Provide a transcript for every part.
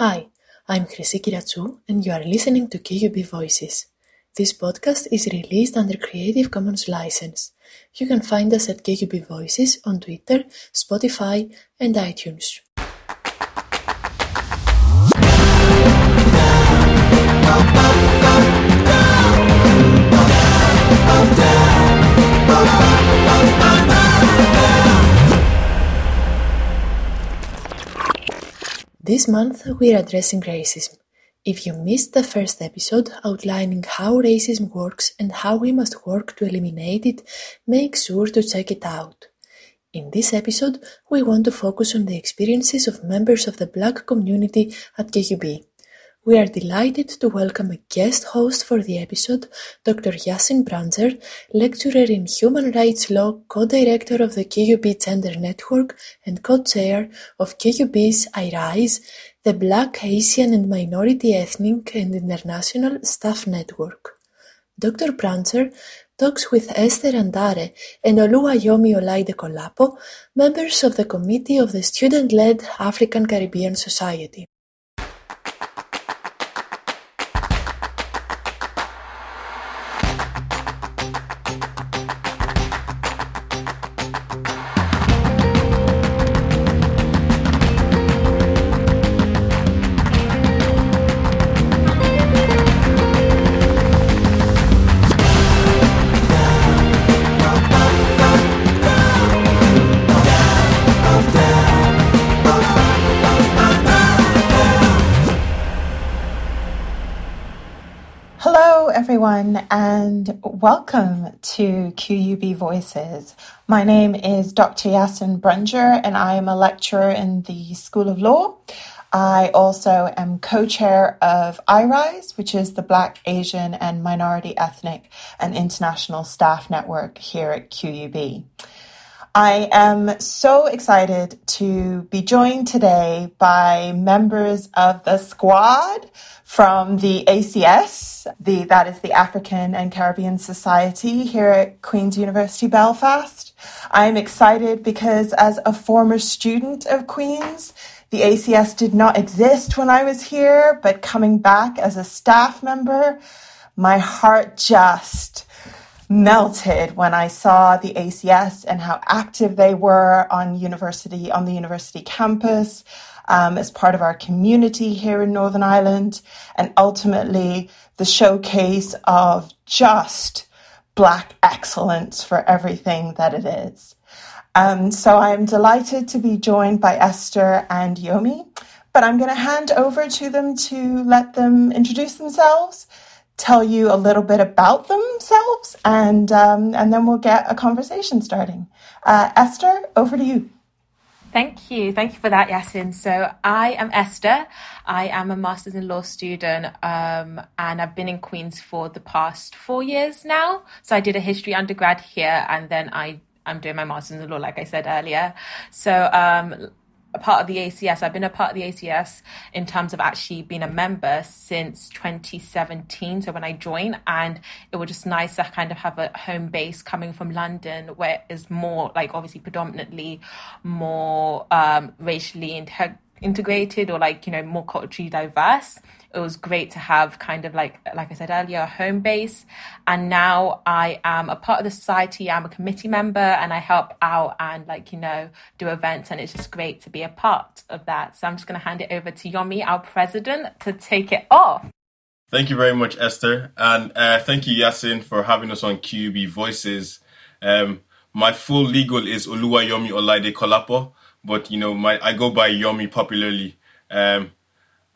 Hi, I'm Chrissy Kiratsou and you are listening to QUB Voices. This podcast is released under Creative Commons license. You can find us at QUB Voices on Twitter, Spotify, and iTunes. This month we're addressing racism. If you missed the first episode outlining how racism works and how we must work to eliminate it, make sure to check it out. In this episode, we want to focus on the experiences of members of the black community at QUB. We are delighted to welcome a guest host for the episode, Dr. Yasin Brunger, lecturer in Human Rights Law, co-director of the QUB Gender Network, and co-chair of QUB's iRise, the Black, Asian and Minority Ethnic and International Staff Network. Dr. Brunger talks with Esther Andare and Oluwayomi Olaide Kolapo, members of the committee of the student-led African Caribbean Society. Everyone, and welcome to QUB Voices. My name is Dr. Yasin Brunger, and I am a lecturer in the School of Law. I also am co chair of iRise, which is the Black, Asian, and Minority Ethnic and International Staff Network here at QUB. I am so excited to be joined today by members of the squad from the ACS, the, that is the African and Caribbean Society here at Queen's University Belfast. I'm excited because as a former student of Queen's, the ACS did not exist when I was here, but coming back as a staff member, my heart just melted when I saw the ACS and how active they were on university on the university campus um, as part of our community here in Northern Ireland, and ultimately the showcase of just Black excellence for everything that it is. Um, so I'm delighted to be joined by Esther and Yomi, but I'm going to hand over to them to let them introduce themselves, tell you a little bit about themselves, and um, and then we'll get a conversation starting. Uh, Esther, over to you. Thank you. Thank you for that, Yasin. So I am Esther. I am a master's in law student um, and I've been in Queen's for the past four years now. So I did a history undergrad here and then I I'm doing my master's in law, like I said earlier. So um, a part of the ACS. I've been a part of the ACS in terms of actually being a member since 2017. So when I joined, and it was just nice to kind of have a home base coming from London, where it's more like obviously predominantly more um, racially integrated or like you know more culturally diverse it was great to have kind of like like I said earlier, a home base. And now I am a part of the society. I'm a committee member and I help out and like, you know, do events and it's just great to be a part of that. So I'm just gonna hand it over to Yomi, our president, to take it off. Thank you very much, Esther. And uh, thank you, Yasin, for having us on QB Voices. Um, my full legal is Oluwayomi Olaide Kolapo, but you know, my I go by Yomi popularly. Um,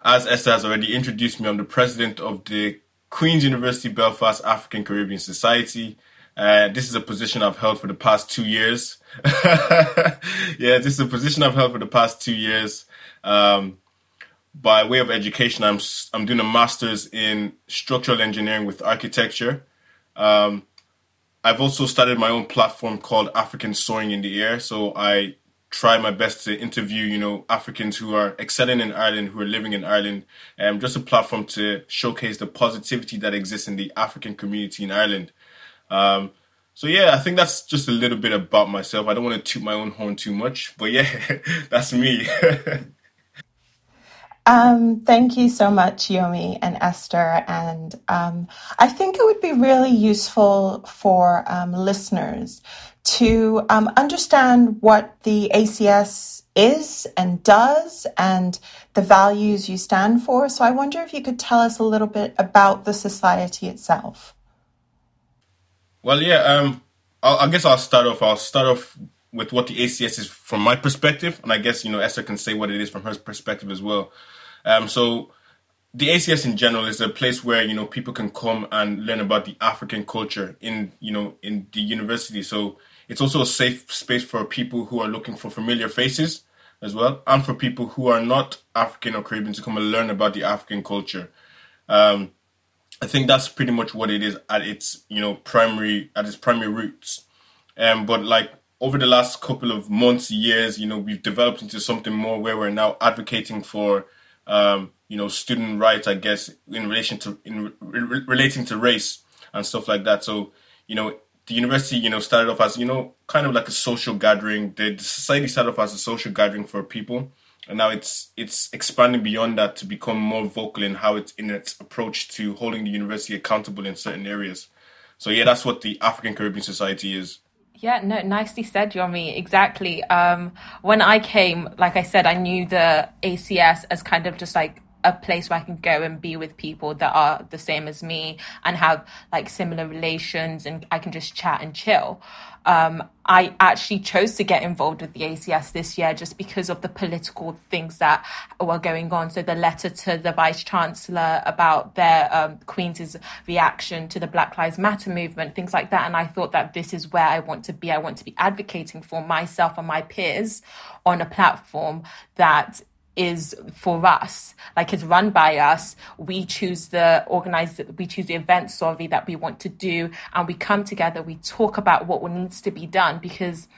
as Esther has already introduced me, I'm the president of the Queen's University Belfast African Caribbean Society. Uh, this is a position I've held for the past two years. yeah, this is a position I've held for the past two years. Um, by way of education, I'm I'm doing a master's in structural engineering with architecture. Um, I've also started my own platform called African Soaring in the Air. So I try my best to interview, you know, Africans who are excelling in Ireland, who are living in Ireland, and um, just a platform to showcase the positivity that exists in the African community in Ireland. Um, so yeah, I think that's just a little bit about myself. I don't want to toot my own horn too much, but yeah, that's me. Um, thank you so much, Yomi and Esther. And um, I think it would be really useful for um, listeners to um, understand what the ACS is and does and the values you stand for. So I wonder if you could tell us a little bit about the society itself. Well, yeah, um, i guess I'll start off. I'll start off with what the ACS is from my perspective, and I guess you know Esther can say what it is from her perspective as well. Um, so the ACS in general is a place where you know people can come and learn about the African culture in you know in the university. So it's also a safe space for people who are looking for familiar faces as well, and for people who are not African or Caribbean to come and learn about the African culture. Um, I think that's pretty much what it is at its you know primary at its primary roots. Um, but like over the last couple of months, years, you know, we've developed into something more where we're now advocating for, um, you know, student rights, I guess, in relation to in re- relating to race and stuff like that. So, you know, the university, you know, started off as you know, kind of like a social gathering. The, society started off as a social gathering for people, and now it's it's expanding beyond that to become more vocal in how it's in its approach to holding the university accountable in certain areas. So yeah, that's what the African Caribbean Society is. Yeah, no, nicely said, Yomi. Exactly. Um, when I came, like I said, I knew the ACS as kind of just like a place where I can go and be with people that are the same as me and have like similar relations and I can just chat and chill. Um, I actually chose to get involved with the ACS this year just because of the political things that were going on. So the letter to the Vice Chancellor about their um, Queen's reaction to the Black Lives Matter movement, things like that. And I thought that this is where I want to be. I want to be advocating for myself and my peers on a platform that is for us like it's run by us. We choose the organize we choose the event sorry that we want to do and we come together we talk about what needs to be done because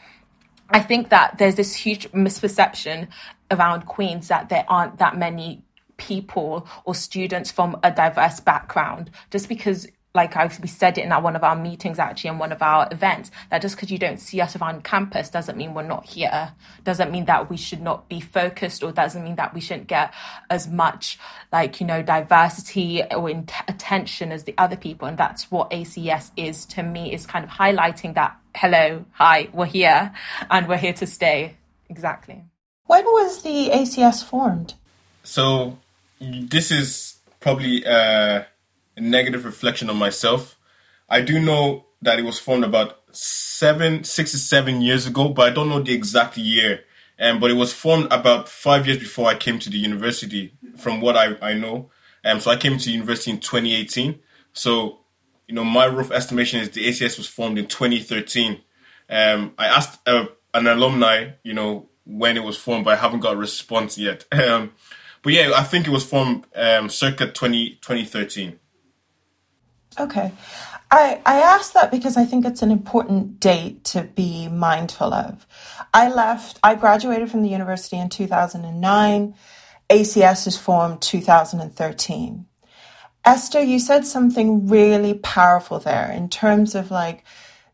i think that there's this huge misperception around queens that there aren't that many people or students from a diverse background. Just because like I, we said it in our, one of our meetings actually in one of our events that just because you don't see us around campus doesn't mean we're not here. Doesn't mean that we should not be focused or doesn't mean that we shouldn't get as much like you know diversity or in- attention as the other people. And that's what acs is to me is kind of highlighting that hello hi we're here and we're here to stay. Exactly. When was the acs formed? So this is probably uh negative reflection on myself. I do know that it was formed about seven, six to seven years ago, but I don't know the exact year. Um, but it was formed about five years before I came to the university, from what I, I know. Um, so I came to university in 2018. So, you know, my rough estimation is the ACS was formed in 2013. Um, I asked uh, an alumni, you know, when it was formed, but I haven't got a response yet. Um, but yeah, I think it was formed um, circa 20, 2013. Okay. I, I ask that because I think it's an important date to be mindful of. I left, I graduated from the university in 2009. ACS is formed 2013. Esther, you said something really powerful there in terms of like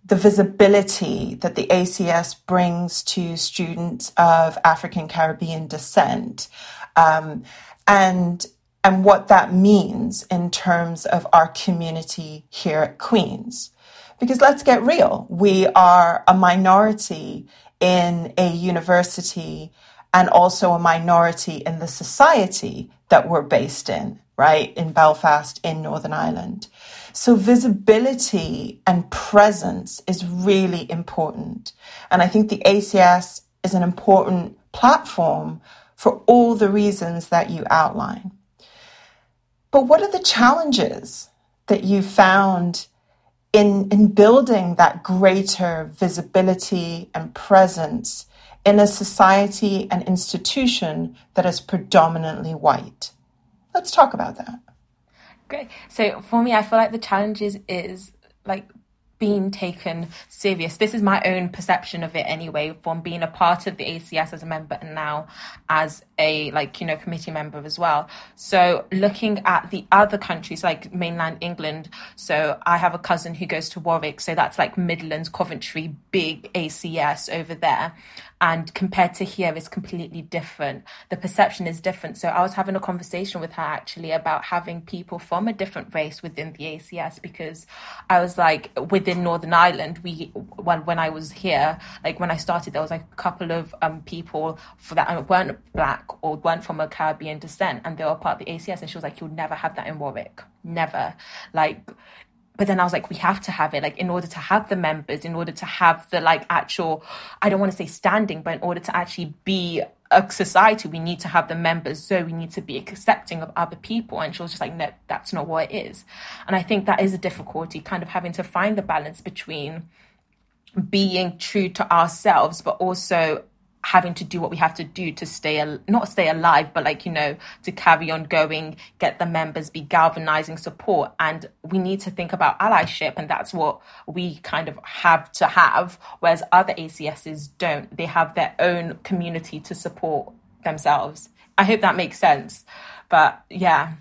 the visibility that the ACS brings to students of African Caribbean descent. Um, and and what that means in terms of our community here at Queen's. Because let's get real, we are a minority in a university and also a minority in the society that we're based in, right? In Belfast, in Northern Ireland. So visibility and presence is really important. And I think the ACS is an important platform for all the reasons that you outline. But what are the challenges that you found in, in building that greater visibility and presence in a society and institution that is predominantly white? Let's talk about that. Great. So for me, I feel like the challenges is like being taken serious. This is my own perception of it anyway, from being a part of the ACS as a member and now as a like, you know, committee member as well. So looking at the other countries like mainland England. So I have a cousin who goes to Warwick, so that's like Midlands, Coventry, big ACS over there and compared to here is completely different. The perception is different. So i was having a conversation with her actually about having people from a different race within the acs because i was like within northern ireland we when, when i was here like when i started there was like a couple of um, people for that weren't black or weren't from a caribbean descent and they were part of the acs and she was like you'll never have that in warwick. Never. Like but then I was like, we have to have it, like, in order to have the members, in order to have the like actual, I don't want to say standing, but in order to actually be a society, we need to have the members. So we need to be accepting of other people. And she was just like, no, that's not what it is. And I think that is a difficulty, kind of having to find the balance between being true to ourselves, but also having to do what we have to do to stay not stay alive but like you know to carry on going get the members be galvanizing support. And we need to think about allyship and that's what we kind of have to have whereas other ACSs don't. They have their own community to support themselves. I hope that makes sense. But yeah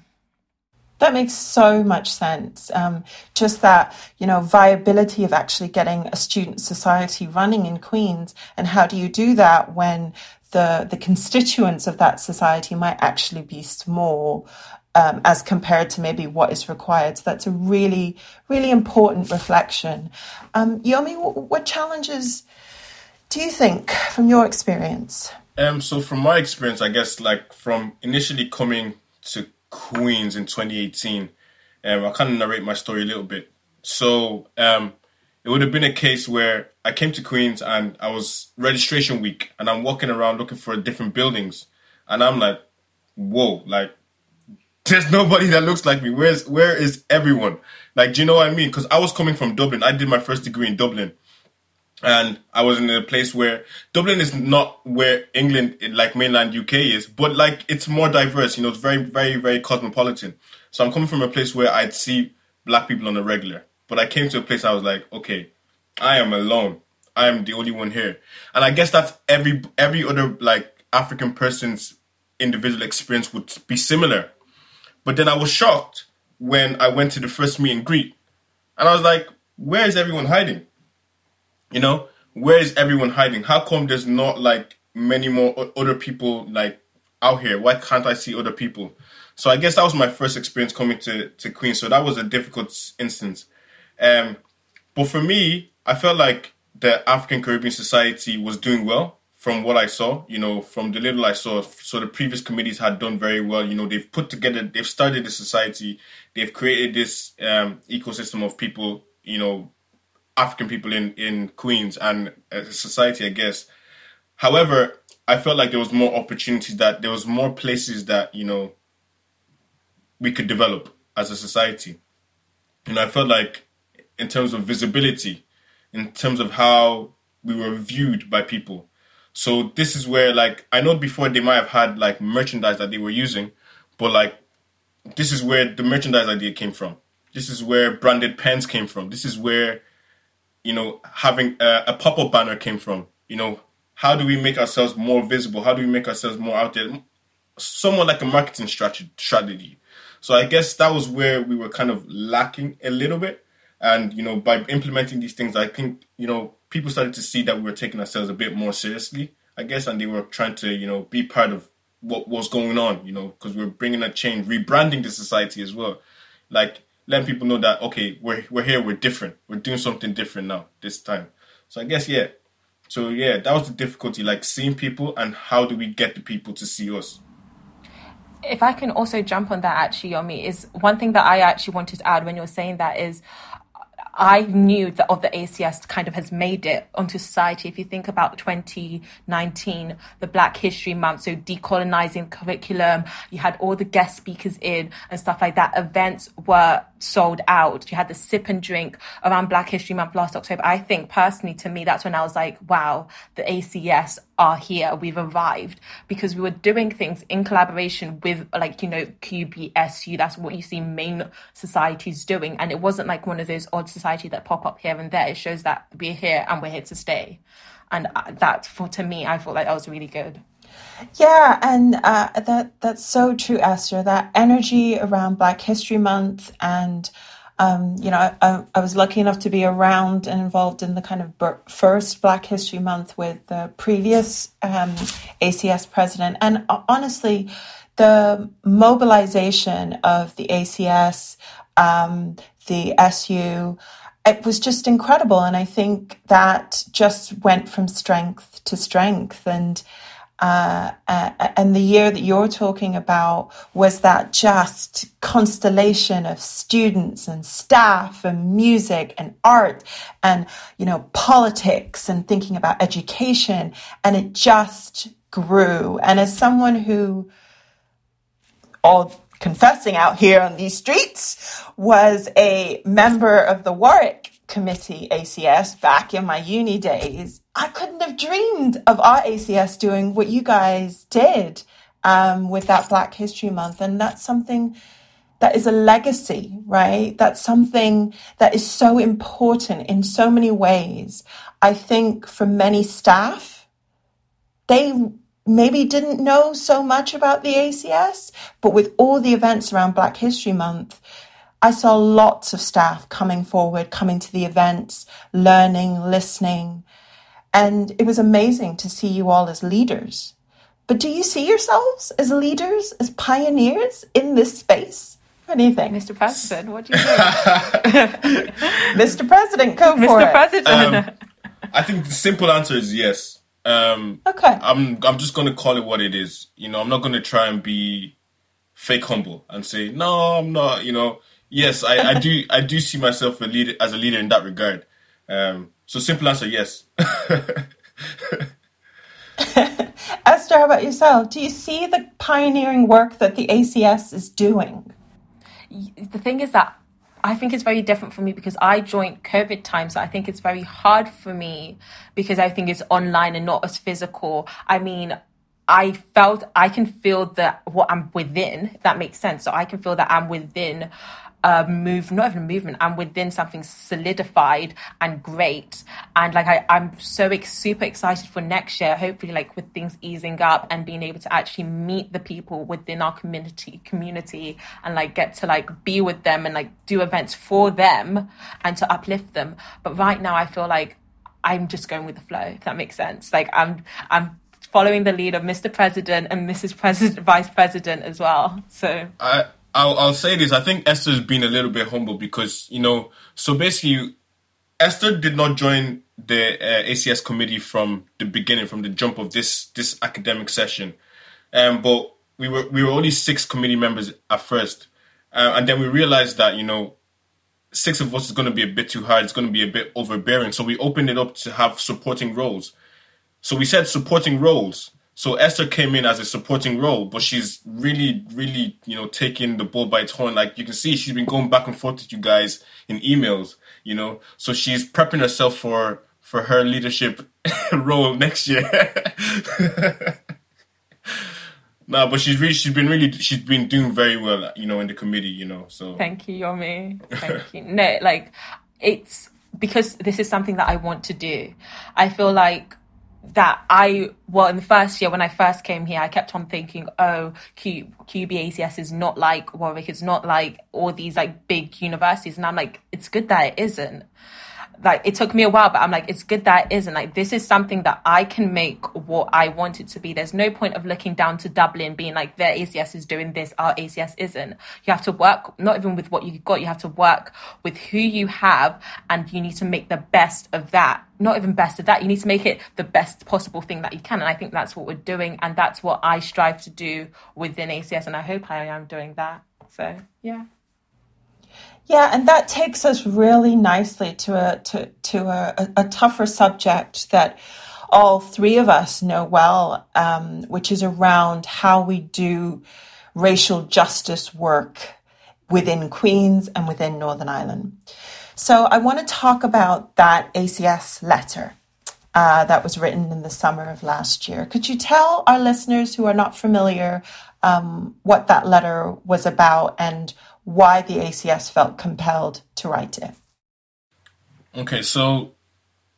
that makes so much sense. Um, just that, you know, viability of actually getting a student society running in Queens. And how do you do that when the, the constituents of that society might actually be small um, as compared to maybe what is required? So that's a really, really important reflection. Um, Yomi, what challenges do you think from your experience? Um, so from my experience, I guess like from initially coming to Queens in 2018. Um, I kind of narrate my story a little bit. So um, it would have been a case where I came to Queens and I was registration week and I'm walking around looking for different buildings and I'm like, whoa, like there's nobody that looks like me. Where's where is everyone? Like, do you know what I mean? Because I was coming from Dublin. I did my first degree in Dublin and I was in a place where Dublin is not where England, like mainland UK, is, but like it's more diverse. You know, it's very, very, very cosmopolitan. So I'm coming from a place where I'd see black people on a regular, but I came to a place I was like, okay, I am alone. I am the only one here, and I guess that's every every other like African person's individual experience would be similar. But then I was shocked when I went to the first meet and greet, and I was like, where is everyone hiding? You know, where is everyone hiding? How come there's not like many more other people like out here? Why can't I see other people? So I guess that was my first experience coming to to Queens. So that was a difficult instance. Um, but for me, I felt like the African Caribbean Society was doing well from what I saw. You know, from the little I saw. So the previous committees had done very well. You know, they've put together, they've started the society, they've created this um, ecosystem of people. You know, African people in in Queens and uh, society, I guess. However, I felt like there was more opportunities that there was more places that you know we could develop as a society. And I felt like in terms of visibility, in terms of how we were viewed by people. So this is where like I know before they might have had like merchandise that they were using, but like this is where the merchandise idea came from. This is where branded pens came from. This is where you know, having uh, a, a pop up banner came from. You know, how do we make ourselves more visible? How do we make ourselves more out there? Somewhat like a marketing strategy. So I guess that was where we were kind of lacking a little bit. And you know, by implementing these things, I think you know people started to see that we were taking ourselves a bit more seriously. I guess, and they were trying to you know be part of what was going on. You know, because we we're bringing a change, rebranding the society as well. Like letting people know that okay, we're we're here, we're different, we're doing something different now this time. So I guess yeah. So yeah, that was the difficulty, like seeing people and how do we get the people to see us. If I can also jump on that actually, Yomi, is one thing that I actually wanted to add when you're saying that is I knew that of the ACS kind of has made it onto society. If you think about 2019, the Black History Month, so decolonizing curriculum, you had all the guest speakers in and stuff like that. Events were sold out. You had the sip and drink around Black History Month last October. I think personally, to me, that's when I was like, wow, the ACS are here, we've arrived because we were doing things in collaboration with like, you know, QBSU. That's what you see main societies doing. And it wasn't like one of those odd societies that pop up here and there. It shows that we're here and we're here to stay. And uh, that for to me, I felt like that was really good. Yeah, and uh, that that's so true, Esther. That energy around Black History Month and um, you know, I, I, was lucky enough to be around and involved in the kind of first Black History Month with the previous um, ACS president. And uh, honestly, the mobilization of the ACS, um, the SU, it was just incredible. And I think that just went from strength to strength. And uh, uh, and the year that you're talking about was that just constellation of students and staff and music and art and you know politics and thinking about education. And it just grew. And as someone who all confessing out here on these streets was a member of the Warwick Committee ACS back in my uni days I couldn't have dreamed of our ACS doing what you guys did um, with that Black History Month. And that's something that is a legacy, right? That's something that is so important in so many ways. I think for many staff, they maybe didn't know so much about the ACS, but with all the events around Black History Month, I saw lots of staff coming forward, coming to the events, learning, listening, and it was amazing to see you all as leaders. But do you see yourselves as leaders, as pioneers in this space? What do you think? Mr. President, what do you think? Mr. President, go for Mr. it. Mr. President. Um, I think the simple answer is yes. Um, okay. I'm I'm just gonna call it what it is. You know, I'm not gonna try and be fake humble and say no, I'm not. You know, yes, I, I do I do see myself a leader as a leader in that regard. Um, so simple answer, yes. Esther, how about yourself? Do you see the pioneering work that the ACS is doing? The thing is that I think it's very different for me because I joined COVID time, so I think it's very hard for me because I think it's online and not as physical. I mean, I felt I can feel that what I'm within, if that makes sense. So I can feel that I'm within a move, not even a movement, I'm within something solidified and great. And like I, I'm so ex- super excited for next year, hopefully like with things easing up and being able to actually meet the people within our community community and like get to like be with them and like do events for them and to uplift them. But right now I feel like I'm just going with the flow, if that makes sense. Like I'm I'm following the lead of Mr. President and Mrs. President Vice President as well. So I I'll, I'll say this. I think Esther's been a little bit humble because you know. So basically, Esther did not join the uh, ACS committee from the beginning, from the jump of this this academic session. Um, but we were we were only six committee members at first, uh, and then we realized that you know six of us is going to be a bit too hard. It's going to be a bit overbearing. So we opened it up to have supporting roles. So we said supporting roles. So Esther came in as a supporting role, but she's really, really, you know, taking the ball by its horn. Like you can see, she's been going back and forth with you guys in emails, you know. So she's prepping herself for for her leadership role next year. no, but she's really, she's been really, she's been doing very well, you know, in the committee, you know. So thank you, Yomi. Thank you. No, like it's because this is something that I want to do. I feel like that I well in the first year when I first came here, I kept on thinking, oh, Q, QBACS is not like Warwick, it's not like all these like big universities, and I'm like, it's good that it isn't like it took me a while, but I'm like, it's good that it isn't. Like this is something that I can make what I want it to be. There's no point of looking down to Dublin being like their ACS is doing this, our ACS isn't. You have to work not even with what you've got, you have to work with who you have and you need to make the best of that. Not even best of that, you need to make it the best possible thing that you can. And I think that's what we're doing and that's what I strive to do within ACS and I hope I am doing that. So yeah. Yeah, and that takes us really nicely to a to to a, a tougher subject that all three of us know well, um, which is around how we do racial justice work within Queens and within Northern Ireland. So I want to talk about that ACS letter uh, that was written in the summer of last year. Could you tell our listeners who are not familiar um, what that letter was about and why the ACS felt compelled to write it? Okay, so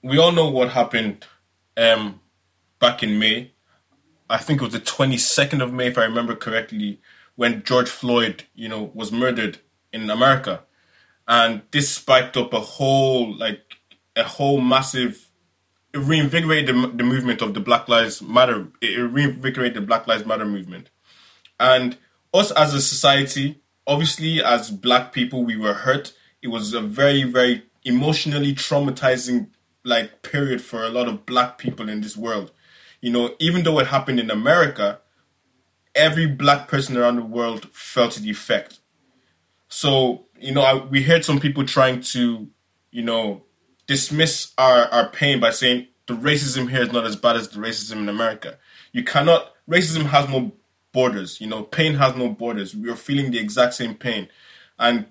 we all know what happened um, back in May. I think it was the 22nd of May, if I remember correctly, when George Floyd, you know, was murdered in America. And this spiked up a whole, like, a whole massive it reinvigorated the, the movement of the Black Lives Matter. It reinvigorated the Black Lives Matter movement, and us as a society, obviously as Black people, we were hurt. It was a very, very emotionally traumatizing like period for a lot of Black people in this world. You know, even though it happened in America, every Black person around the world felt the effect. So, you know, I, we heard some people trying to, you know, dismiss our, our pain by saying the racism here is not as bad as the racism in America. You cannot, racism has no borders, you know, pain has no borders. We are feeling the exact same pain. And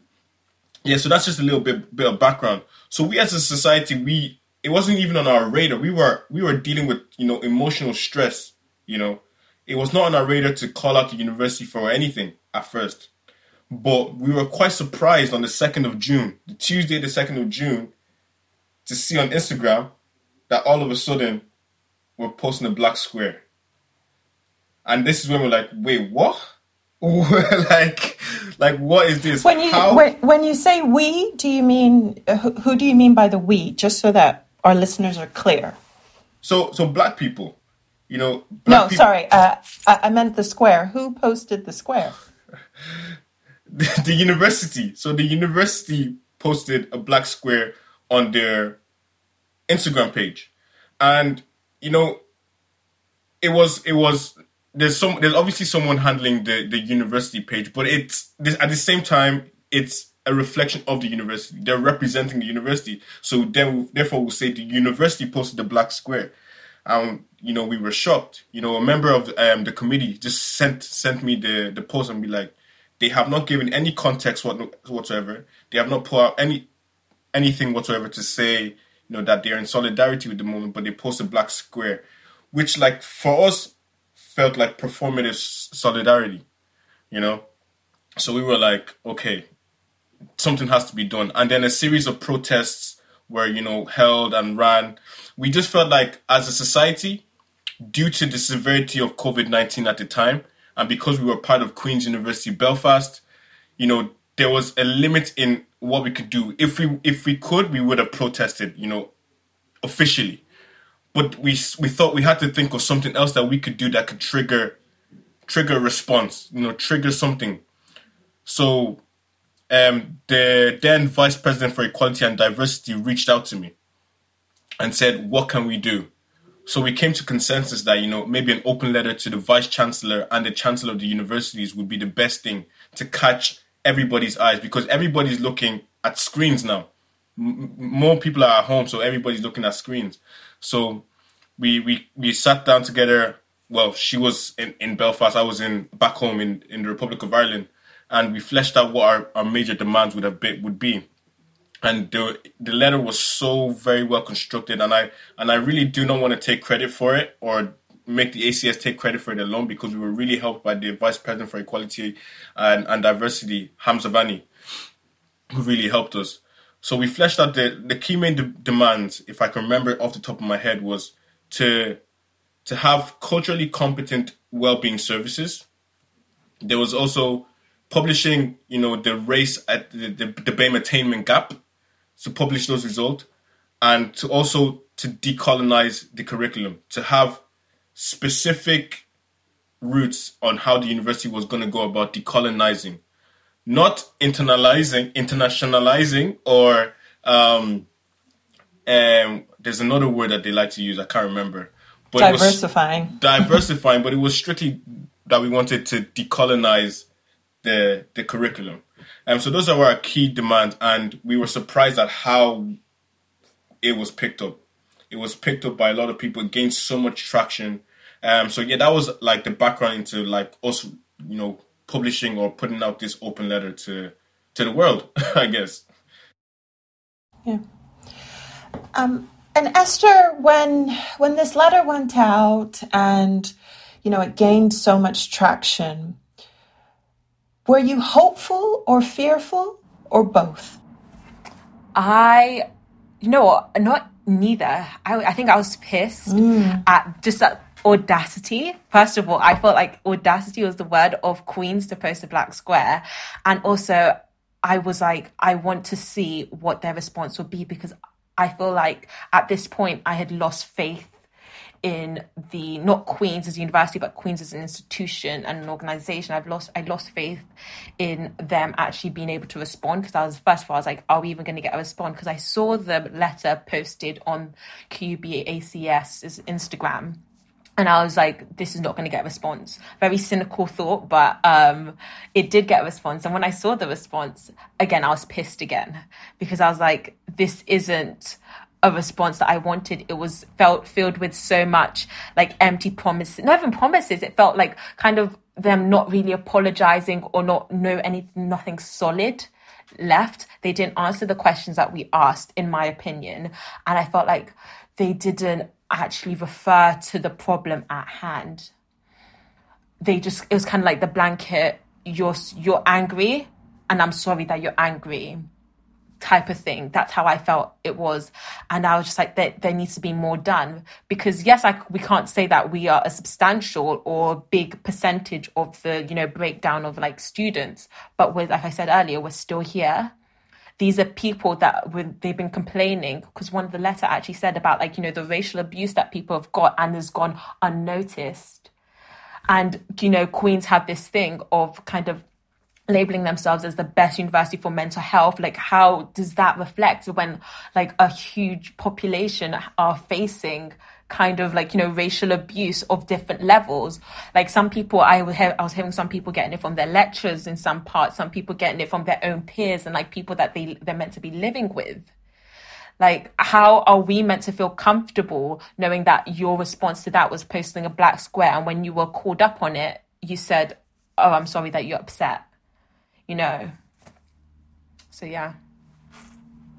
yeah, so that's just a little bit, bit of background. So we as a society, we, it wasn't even on our radar. We were, we were dealing with, you know, emotional stress, you know, it was not on our radar to call out the university for anything at first. But we were quite surprised on the 2nd of June, the Tuesday, the 2nd of June, to see on Instagram that all of a sudden we're posting a black square. And this is when we're like, wait, what? like, like what is this? When you How? When, when you say we, do you mean who, who do you mean by the we? Just so that our listeners are clear. So, so black people, you know. no, people, sorry, uh, I, I meant the square. Who posted the square? the, the university. So the university posted a black square on their Instagram page, and you know, it was it was there's some there's obviously someone handling the the university page, but it's at the same time it's a reflection of the university. They're representing the university, so then therefore we'll say the university posted the black square. Um, you know, we were shocked. You know, a member of um, the committee just sent sent me the the post and be like, they have not given any context whatsoever. They have not put out any anything whatsoever to say, you know, that they're in solidarity with the moment, but they post a black square, which, like, for us, felt like performative solidarity, you know? So we were like, okay, something has to be done. And then a series of protests were, you know, held and ran. We just felt like, as a society, due to the severity of COVID 19 at the time, and because we were part of Queen's University Belfast, you know, there was a limit in what we could do. If we if we could, we would have protested, you know, officially. But we we thought we had to think of something else that we could do that could trigger trigger response, you know, trigger something. So um, the then Vice President for Equality and Diversity reached out to me and said, "What can we do?" So we came to consensus that you know maybe an open letter to the Vice Chancellor and the Chancellor of the universities would be the best thing to catch everybody's eyes because everybody's looking at screens now. M- more people are at home, so everybody's looking at screens. So we we we sat down together. Well, she was in, in Belfast. I was in back home in, in the Republic of Ireland, and we fleshed out what our, our major demands would have been, would be. And the the letter was so very well constructed, and I and I really do not want to take credit for it or make the ACS take credit for it alone because we were really helped by the Vice President for Equality and, and Diversity, Hamza Vani, who really helped us. So we fleshed out the, the key main de- demands, if I can remember off the top of my head, was to to have culturally competent well-being services. There was also publishing, you know, the race at the, the, the BAME attainment gap, to publish those results, and to also to decolonize the curriculum, to have specific routes on how the university was going to go about decolonizing, not internalizing, internationalizing, or um, um, there's another word that they like to use. I can't remember. But diversifying. diversifying, but it was strictly that we wanted to decolonize the the curriculum. Um, so those are our key demands, and we were surprised at how it was picked up it was picked up by a lot of people, It gained so much traction. Um, so yeah, that was like the background into like us, you know, publishing or putting out this open letter to to the world, I guess. Yeah. Um, And Esther, when when this letter went out and you know it gained so much traction, were you hopeful or fearful or both? I, no, not neither. I, I think I was pissed mm. at just that audacity. First of all, I felt like audacity was the word of Queens to post a black square. And also, I was like, I want to see what their response would be because I feel like at this point I had lost faith in the not Queens as a university, but Queens as an institution and an organization. I've lost I lost faith in them actually being able to respond because I was first of all I was like, are we even going to get a response? Because I saw the letter posted on QUB ACS's Instagram and I was like, this is not going to get a response. Very cynical thought, but um, it did get a response. And when I saw the response, again, I was pissed again because I was like, this isn't a response that I wanted. It was felt filled with so much like empty promises, not even promises. It felt like kind of them not really apologizing or not know anything, nothing solid left. They didn't answer the questions that we asked, in my opinion. And I felt like they didn't actually refer to the problem at hand. They just it was kind of like the blanket you're you're angry and I'm sorry that you're angry type of thing. That's how I felt it was. And I was just like, there, there needs to be more done. Because yes, I, we can't say that we are a substantial or big percentage of the, you know, breakdown of like students. But with, like I said earlier, we're still here these are people that they've been complaining because one of the letter actually said about like you know the racial abuse that people have got and has gone unnoticed. And you know queens have this thing of kind of labeling themselves as the best university for mental health. Like how does that reflect when like a huge population are facing kind of like you know racial abuse of different levels. Like some people i was i was hearing some people getting it from their lecturers in some parts some people getting it from their own peers and like people that they they're meant to be living with. Like how are we meant to feel comfortable knowing that your response to that was posting a black square and when you were called up on it you said oh i'm sorry that you're upset you know? So yeah.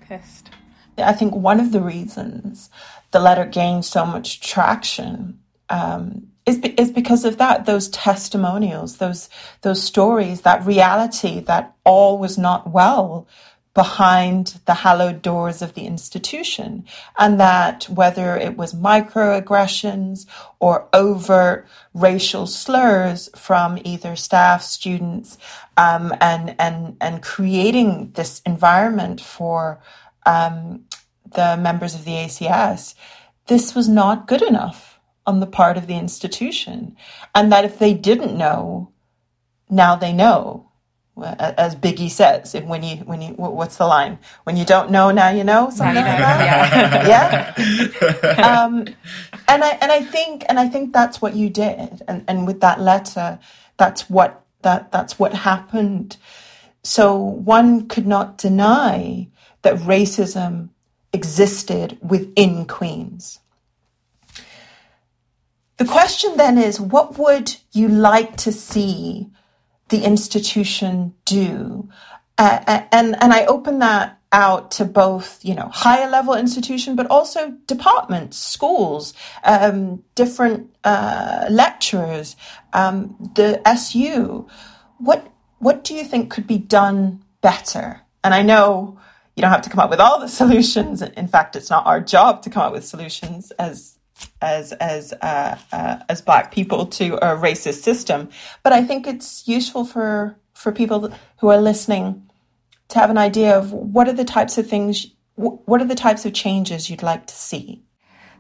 Pissed. I think one of the reasons the letter gained so much traction um, is, is because of that those testimonials those those stories that reality that all was not well behind the hallowed doors of the institution. And that whether it was microaggressions or overt racial slurs from either staff students um, and and and creating this environment for um, the members of the ACS, this was not good enough on the part of the institution. And that if they didn't know, now they know. As Biggie says, when you when you what's the line? When you don't know, now you know. Something like that. Yeah. yeah? um, and I and I think and I think that's what you did. And and with that letter, that's what that that's what happened. So one could not deny that racism existed within Queens. The question then is what would you like to see the institution do? Uh, and, and I open that out to both, you know, higher level institution, but also departments, schools, um, different uh, lecturers, um, the SU. What what do you think could be done better? And I know you don't have to come up with all the solutions. In fact, it's not our job to come up with solutions as as as uh, uh, as black people to a racist system. But I think it's useful for for people who are listening to have an idea of what are the types of things, what are the types of changes you'd like to see.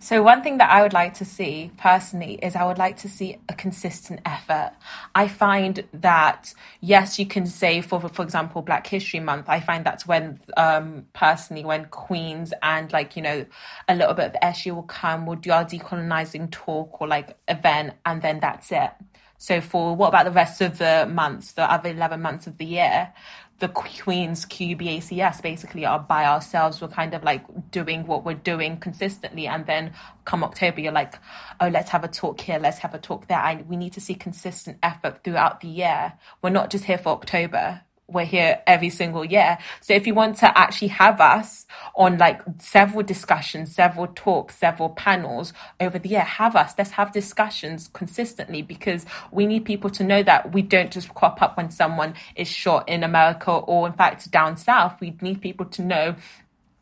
So, one thing that I would like to see personally is I would like to see a consistent effort. I find that, yes, you can say, for, for example, Black History Month, I find that's when, um, personally, when Queens and, like, you know, a little bit of SU will come, we'll do our decolonizing talk or like event, and then that's it. So, for what about the rest of the months, the other 11 months of the year? The Queen's QBACS basically are by ourselves. We're kind of like doing what we're doing consistently. And then come October, you're like, oh, let's have a talk here, let's have a talk there. I, we need to see consistent effort throughout the year. We're not just here for October. We're here every single year. So if you want to actually have us on like several discussions, several talks, several panels over the year, have us. Let's have discussions consistently because we need people to know that we don't just crop up when someone is shot in America or in fact down south. We need people to know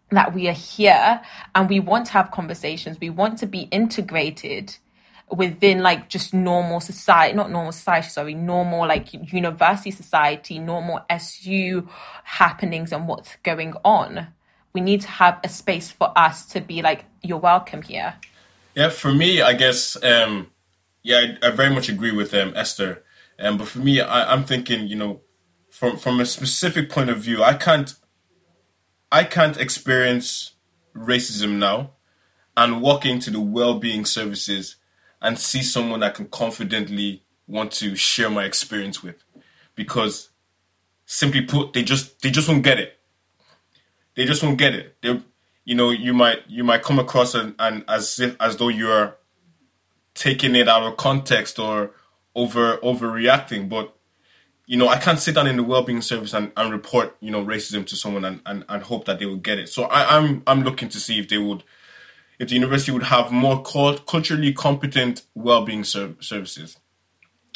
that we are here and we want to have conversations. We want to be integrated within like just normal society, not normal society, sorry, normal like university society, normal SU happenings and what's going on. We need to have a space for us to be like, you're welcome here. Yeah, for me, I guess, um, yeah, I, I very much agree with um, Esther. Um, but for me, I, I'm thinking, you know, from from a specific point of view, I can't, I can't experience racism now, and walk into the well-being services and see someone I can confidently want to share my experience with, because simply put, they just they just won't get it. They just won't get it. They, you know, you might you might come across and, and as if as though you're taking it out of context or over overreacting, but you know, I can't sit down in the well-being service and, and report, you know, racism to someone and, and, and hope that they will get it. So I, I'm I'm looking to see if they would if the university would have more culturally competent well-being ser- services.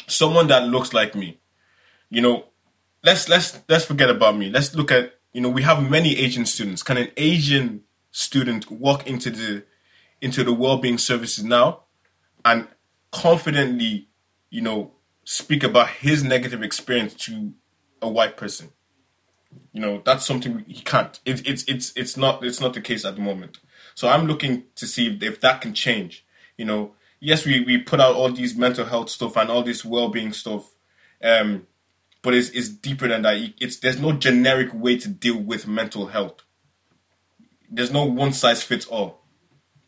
Someone that looks like me. You know, let's let's let's forget about me. Let's look at you know we have many Asian students. Can an Asian student walk into the into the well-being services now and confidently, you know, speak about his negative experience to a white person? You know, that's something he can't. It, it's it's it's not it's not the case at the moment. So I'm looking to see if, if that can change. You know, yes, we, we put out all these mental health stuff and all this well being stuff, um, but it's, it's deeper than that. It's there's no generic way to deal with mental health. There's no one size fits all.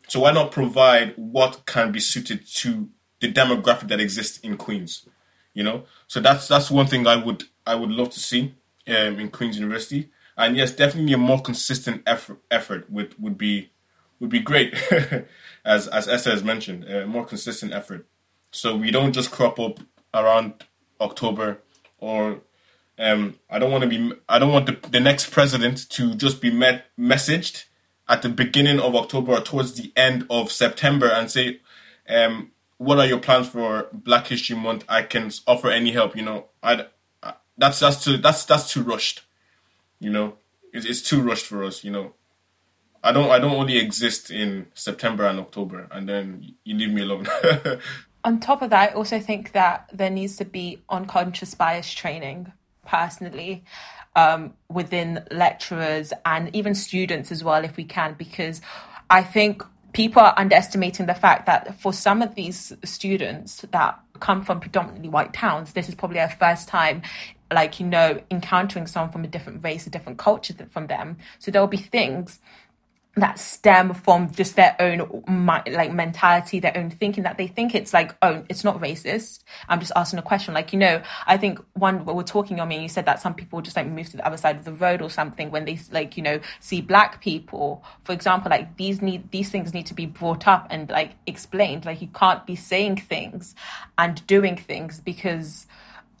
So why not provide what can be suited to the demographic that exists in Queens? You know, so that's that's one thing I would I would love to see um, in Queens University. And yes, definitely a more consistent effort effort would would be would be great, as as Esther has mentioned, a more consistent effort. So we don't just crop up around October, or um, I don't want to be. I don't want the, the next president to just be met messaged at the beginning of October or towards the end of September and say, um, "What are your plans for Black History Month? I can offer any help." You know, I, I that's that's too that's that's too rushed. You know, it's, it's too rushed for us. You know, I don't I don't only exist in September and October, and then you leave me alone. On top of that, I also think that there needs to be unconscious bias training personally um, within lecturers and even students as well, if we can, because I think people are underestimating the fact that for some of these students that come from predominantly white towns, this is probably their first time like you know encountering someone from a different race a different culture from them so there'll be things that stem from just their own like mentality, their own thinking that they think it's like, oh, it's not racist. I'm just asking a question. Like, you know, I think one, we're talking on me, and you said that some people just like move to the other side of the road or something when they like, you know, see black people, for example, like these need, these things need to be brought up and like explained. Like, you can't be saying things and doing things because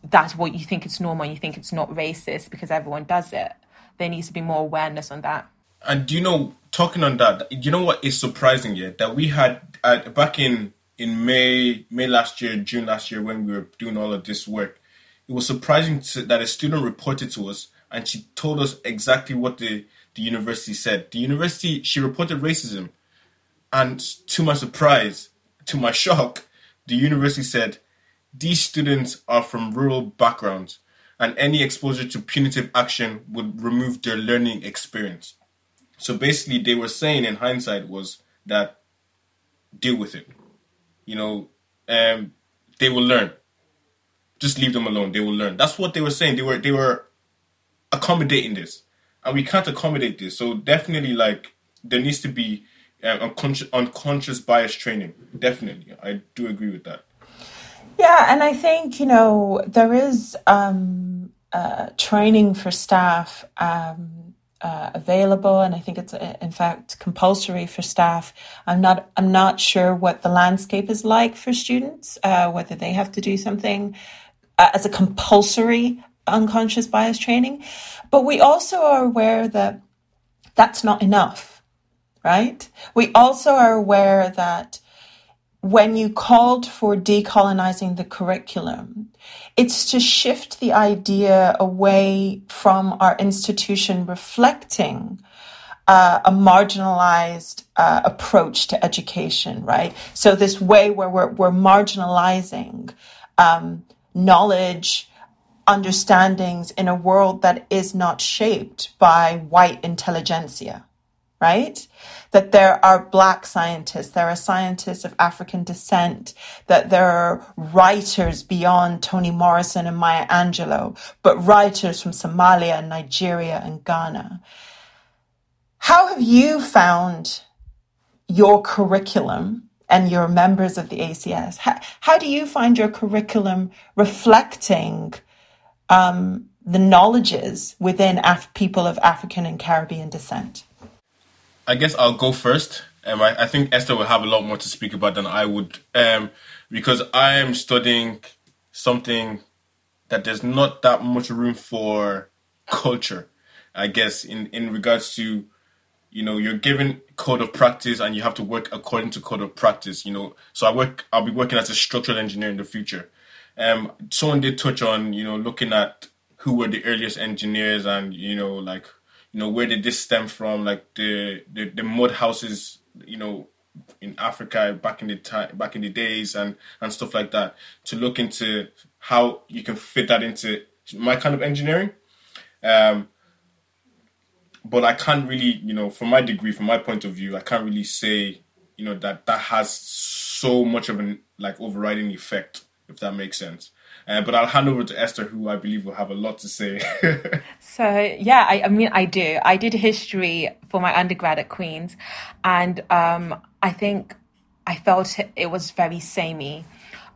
that's what you think it's normal and you think it's not racist because everyone does it. There needs to be more awareness on that. And do you know, talking on that, you know what is surprising yet that we had back in in May May last year, June last year when we were doing all of this work, it was surprising to, that a student reported to us and she told us exactly what the the university said. The university she reported racism, and to my surprise, to my shock, the university said these students are from rural backgrounds and any exposure to punitive action would remove their learning experience. So basically, they were saying in hindsight was that deal with it. You know, um, they will learn. Just leave them alone. They will learn. That's what they were saying. They were they were accommodating this, and we can't accommodate this. So definitely, like there needs to be um, unconscious, unconscious bias training. Definitely, I do agree with that. Yeah, and I think you know there is um, uh, training for staff. Um, uh, available, and I think it's uh, in fact compulsory for staff. I'm not I'm not sure what the landscape is like for students, uh, whether they have to do something uh, as a compulsory unconscious bias training. But we also are aware that that's not enough, right? We also are aware that when you called for decolonizing the curriculum, it's to shift the idea away from our institution reflecting uh, a marginalized uh, approach to education, right? So this way where we're, we're marginalizing um, knowledge, understandings in a world that is not shaped by white intelligentsia, right? That there are black scientists, there are scientists of African descent, that there are writers beyond Toni Morrison and Maya Angelou, but writers from Somalia and Nigeria and Ghana. How have you found your curriculum and your members of the ACS? How, how do you find your curriculum reflecting um, the knowledges within Af- people of African and Caribbean descent? I guess I'll go first. Um, I, I, think Esther will have a lot more to speak about than I would, um, because I am studying something that there's not that much room for culture. I guess in in regards to you know you're given code of practice and you have to work according to code of practice you know so i work i'll be working as a structural engineer in the future um someone did touch on you know looking at who were the earliest engineers and you know like you know where did this stem from like the the, the mud houses you know in africa back in the time back in the days and and stuff like that to look into how you can fit that into my kind of engineering um but I can't really, you know, from my degree, from my point of view, I can't really say, you know, that that has so much of an like overriding effect, if that makes sense. Uh, but I'll hand over to Esther, who I believe will have a lot to say. so yeah, I, I, mean, I do. I did history for my undergrad at Queen's, and um, I think I felt it, was very samey.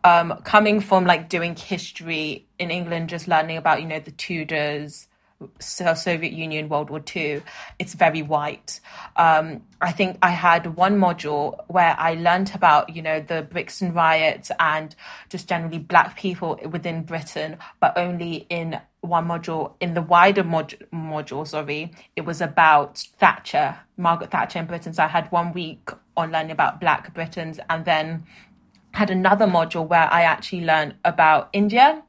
Um, coming from like doing history in England, just learning about you know the Tudors, Soviet Union, World War II, it's very white. Um, I think I had one module where I learned about, you know, the Brixton riots and just generally black people within Britain, but only in one module. In the wider mod- module, sorry, it was about Thatcher, Margaret Thatcher in Britain. So I had one week on learning about black Britons and then had another module where I actually learned about India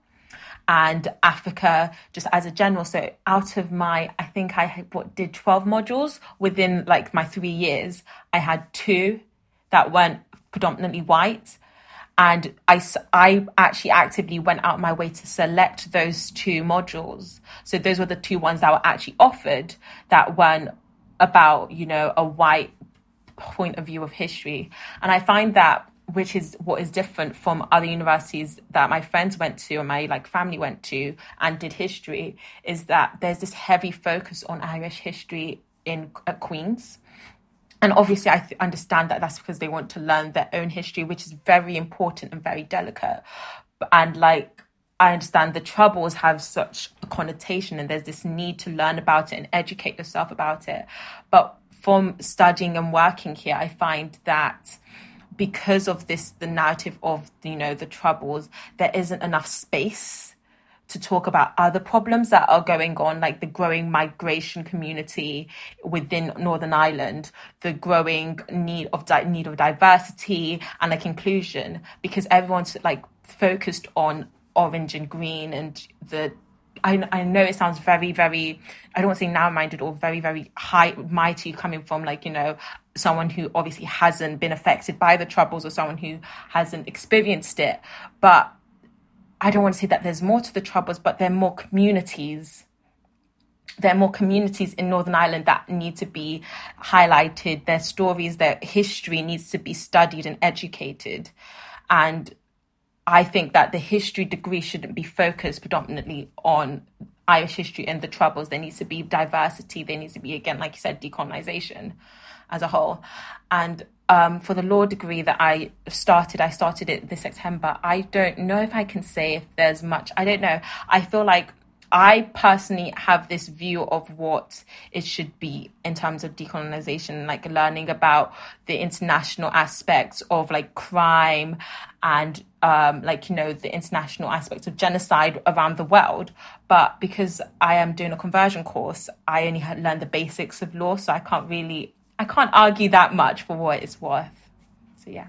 and Africa just as a general. So out of my, I think I what, did 12 modules within like my three years, I had two that weren't predominantly white. And I, I actually actively went out my way to select those two modules. So those were the two ones that were actually offered that weren't about, you know, a white point of view of history. And I find that which is what is different from other universities that my friends went to and my like family went to and did history is that there's this heavy focus on Irish history in at Queen's. And obviously, I th- understand that that's because they want to learn their own history, which is very important and very delicate. And like, I understand the troubles have such a connotation, and there's this need to learn about it and educate yourself about it. But from studying and working here, I find that because of this the narrative of you know the troubles there isn't enough space to talk about other problems that are going on like the growing migration community within northern ireland the growing need of di- need of diversity and like inclusion because everyone's like focused on orange and green and the I, I know it sounds very, very, I don't say now minded or very, very high, mighty coming from like, you know, someone who obviously hasn't been affected by the troubles or someone who hasn't experienced it. But I don't want to say that there's more to the troubles, but there are more communities. There are more communities in Northern Ireland that need to be highlighted. Their stories, their history needs to be studied and educated. And I think that the history degree shouldn't be focused predominantly on Irish history and the troubles. There needs to be diversity. There needs to be, again, like you said, decolonization as a whole. And um, for the law degree that I started, I started it this September. I don't know if I can say if there's much. I don't know. I feel like I personally have this view of what it should be in terms of decolonization, like learning about the international aspects of like crime and um, like you know the international aspects of genocide around the world. But because i am doing a conversion course i only had learned the basics of law so i can't really i can't argue that much for what it's worth. So yeah.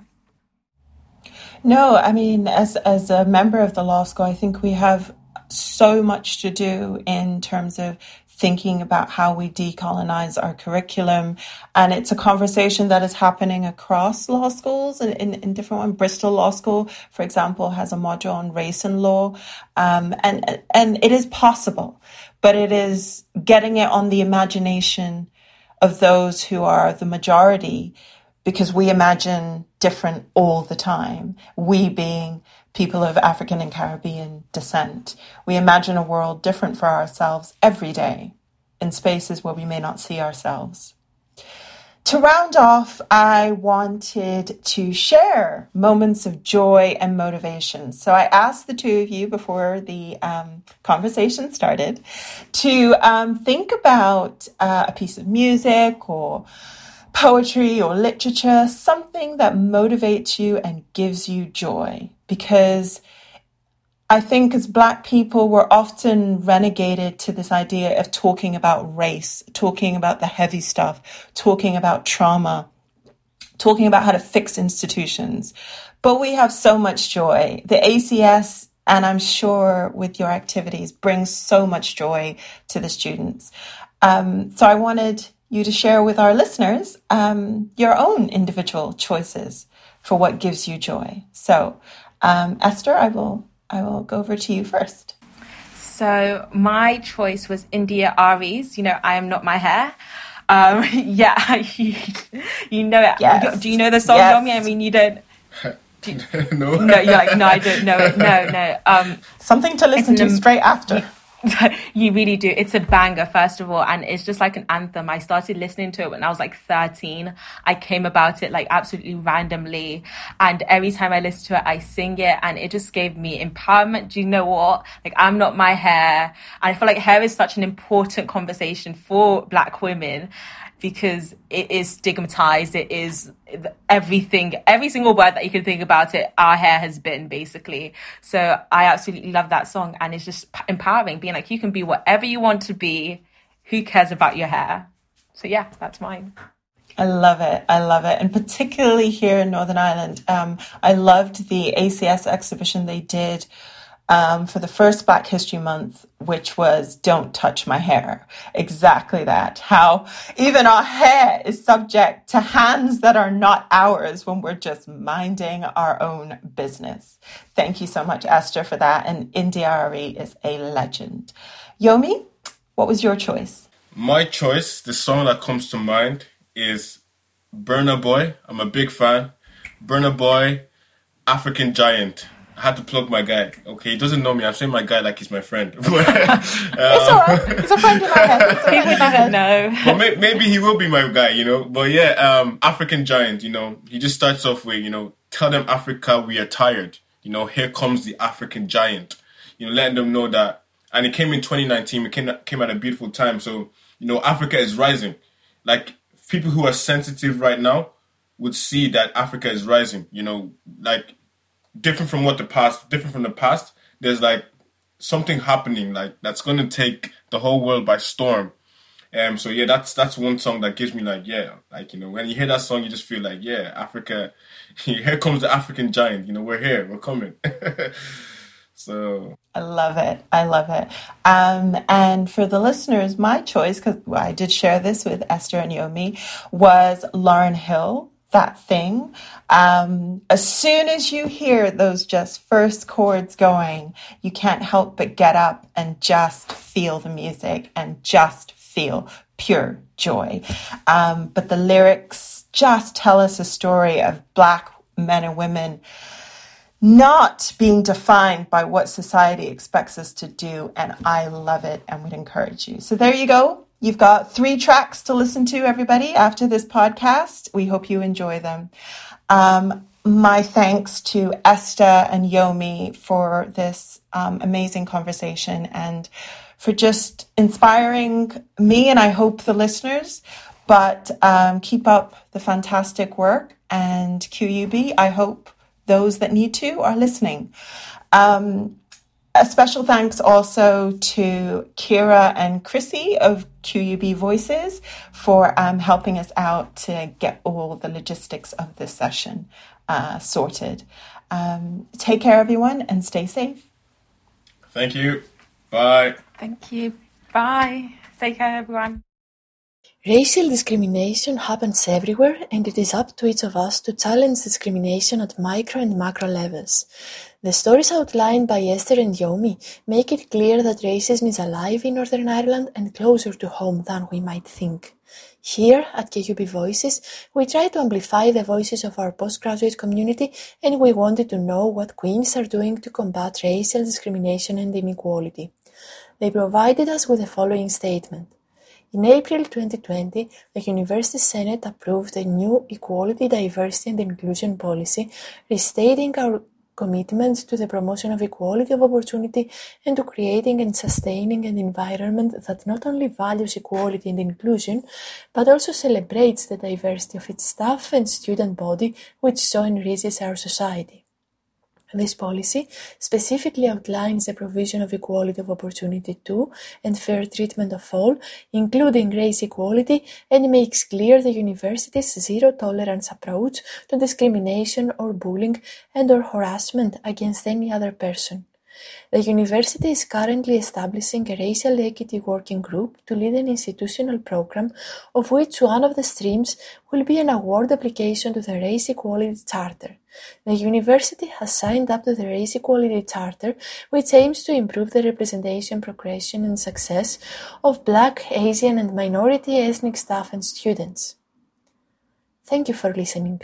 No i mean as as a member of the law school i think we have so much to do in terms of thinking about how we decolonize our curriculum. And it's a conversation that is happening across law schools in, in, in different ones. Bristol Law School, for example, has a module on race and law. Um, and, and it is possible, but it is getting it on the imagination of those who are the majority because we imagine different all the time. We being people of African and Caribbean descent. We imagine a world different for ourselves every day in spaces where we may not see ourselves. To round off, I wanted to share moments of joy and motivation. So I asked the two of you before the um, conversation started to um, think about uh, a piece of music or poetry or literature, something that motivates you and gives you joy. Because I think as Black people, we're often renegated to this idea of talking about race, talking about the heavy stuff, talking about trauma, talking about how to fix institutions. But we have so much joy. The ACS and I'm sure with your activities brings so much joy to the students. Um, so I wanted you to share with our listeners um, your own individual choices for what gives you joy. So, um, Esther, I will I will go over to you first. So my choice was India.Arie's. You know, I am not my hair. Um, yeah, you, you know it. Yes. Do you know the song, yes. Yomi? I mean, you don't. Do, no. No, you're like, no, I don't know it. No, no. Um, Something to listen to straight after. You really do. It's a banger, first of all, and it's just like an anthem. I started listening to it when I was like 13. I came about it like absolutely randomly, and every time I listen to it, I sing it, and it just gave me empowerment. Do you know what? Like, I'm not my hair, and I feel like hair is such an important conversation for Black women because it is stigmatized. It is everything, every single word that you can think about it, our hair has been basically. So I absolutely love that song. And it's just empowering, being like, you can be whatever you want to be. Who cares about your hair? So yeah, that's mine. I love it. I love it. And particularly here in Northern Ireland, um, I loved the ACS exhibition they did um, for the first Black History Month, which was Don't Touch My Hair. Exactly that. How even our hair is subject to hands that are not ours when we're just minding our own business. Thank you so much, Esther, for that. And India.Arie is a legend. Yomi, what was your choice? My choice, the song that comes to mind is Burna Boy. I'm a big fan. Burna Boy, African Giant. I had to plug my guy. Okay, he doesn't know me. I'm saying my guy like he's my friend. But, um, it's alright. He's a friend in my head. He would never know. But may, maybe he will be my guy, you know. But yeah, um, African giant. You know, he just starts off with, you know, tell them Africa we are tired. You know, here comes the African giant. You know, letting them know that. And it came in 2019. It came came at a beautiful time. So you know, Africa is rising. Like people who are sensitive right now would see that Africa is rising. You know, like different from what the past, different from the past. There's like something happening like that's going to take the whole world by storm. Um, so yeah, that's that's one song that gives me like yeah, like you know when you hear that song, you just feel like yeah, Africa, here comes the African giant. You know we're here, we're coming. so I love it, I love it. Um, and for the listeners, my choice because I did share this with Esther and Yomi was Lauryn Hill that thing. Um, as soon as you hear those just first chords going, you can't help but get up and just feel the music and just feel pure joy. Um, but the lyrics just tell us a story of Black men and women not being defined by what society expects us to do. And I love it and would encourage you. So there you go. You've got three tracks to listen to, everybody, after this podcast. We hope you enjoy them. Um, my thanks to Esther and Yomi for this um, amazing conversation and for just inspiring me and I hope the listeners. But um, keep up the fantastic work and QUB. I hope those that need to are listening. Um, a special thanks also to Kira and Chrissy of QUB Voices for um, helping us out to get all the logistics of this session uh, sorted. Um, take care, everyone, and stay safe. Thank you. Bye. Thank you. Bye. Take care, everyone. Racial discrimination happens everywhere and it is up to each of us to challenge discrimination at micro and macro levels. The stories outlined by Esther and Yomi make it clear that racism is alive in Northern Ireland and closer to home than we might think. Here at QUB Voices, we try to amplify the voices of our postgraduate community and we wanted to know what Queens are doing to combat racial discrimination and inequality. They provided us with the following statement. In April 2020, the University Senate approved a new Equality, Diversity and Inclusion policy, restating our commitment to the promotion of equality of opportunity and to creating and sustaining an environment that not only values equality and inclusion, but also celebrates the diversity of its staff and student body, which so enriches our society. This policy specifically outlines the provision of equality of opportunity to and fair treatment of all, including race equality, and makes clear the university's zero-tolerance approach to discrimination or bullying and or harassment against any other person. The university is currently establishing a racial equity working group to lead an institutional program, of which one of the streams will be an award application to the Race Equality Charter. The university has signed up to the Race Equality Charter, which aims to improve the representation, progression, and success of Black, Asian, and minority ethnic staff and students. Thank you for listening.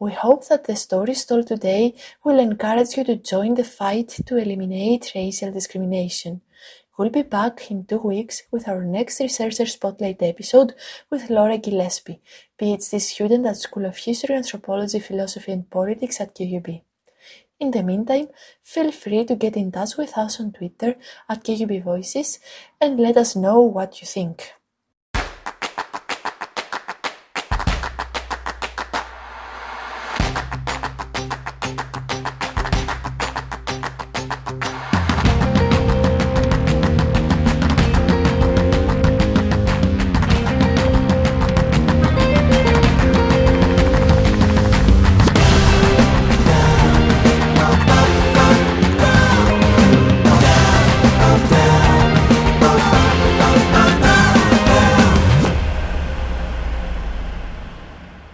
We hope that the stories told today will encourage you to join the fight to eliminate racial discrimination. We'll be back in two weeks with our next Researcher Spotlight episode with Laura Gillespie, PhD student at School of History, Anthropology, Philosophy and Politics at QUB. In the meantime, feel free to get in touch with us on Twitter at QUB Voices and let us know what you think.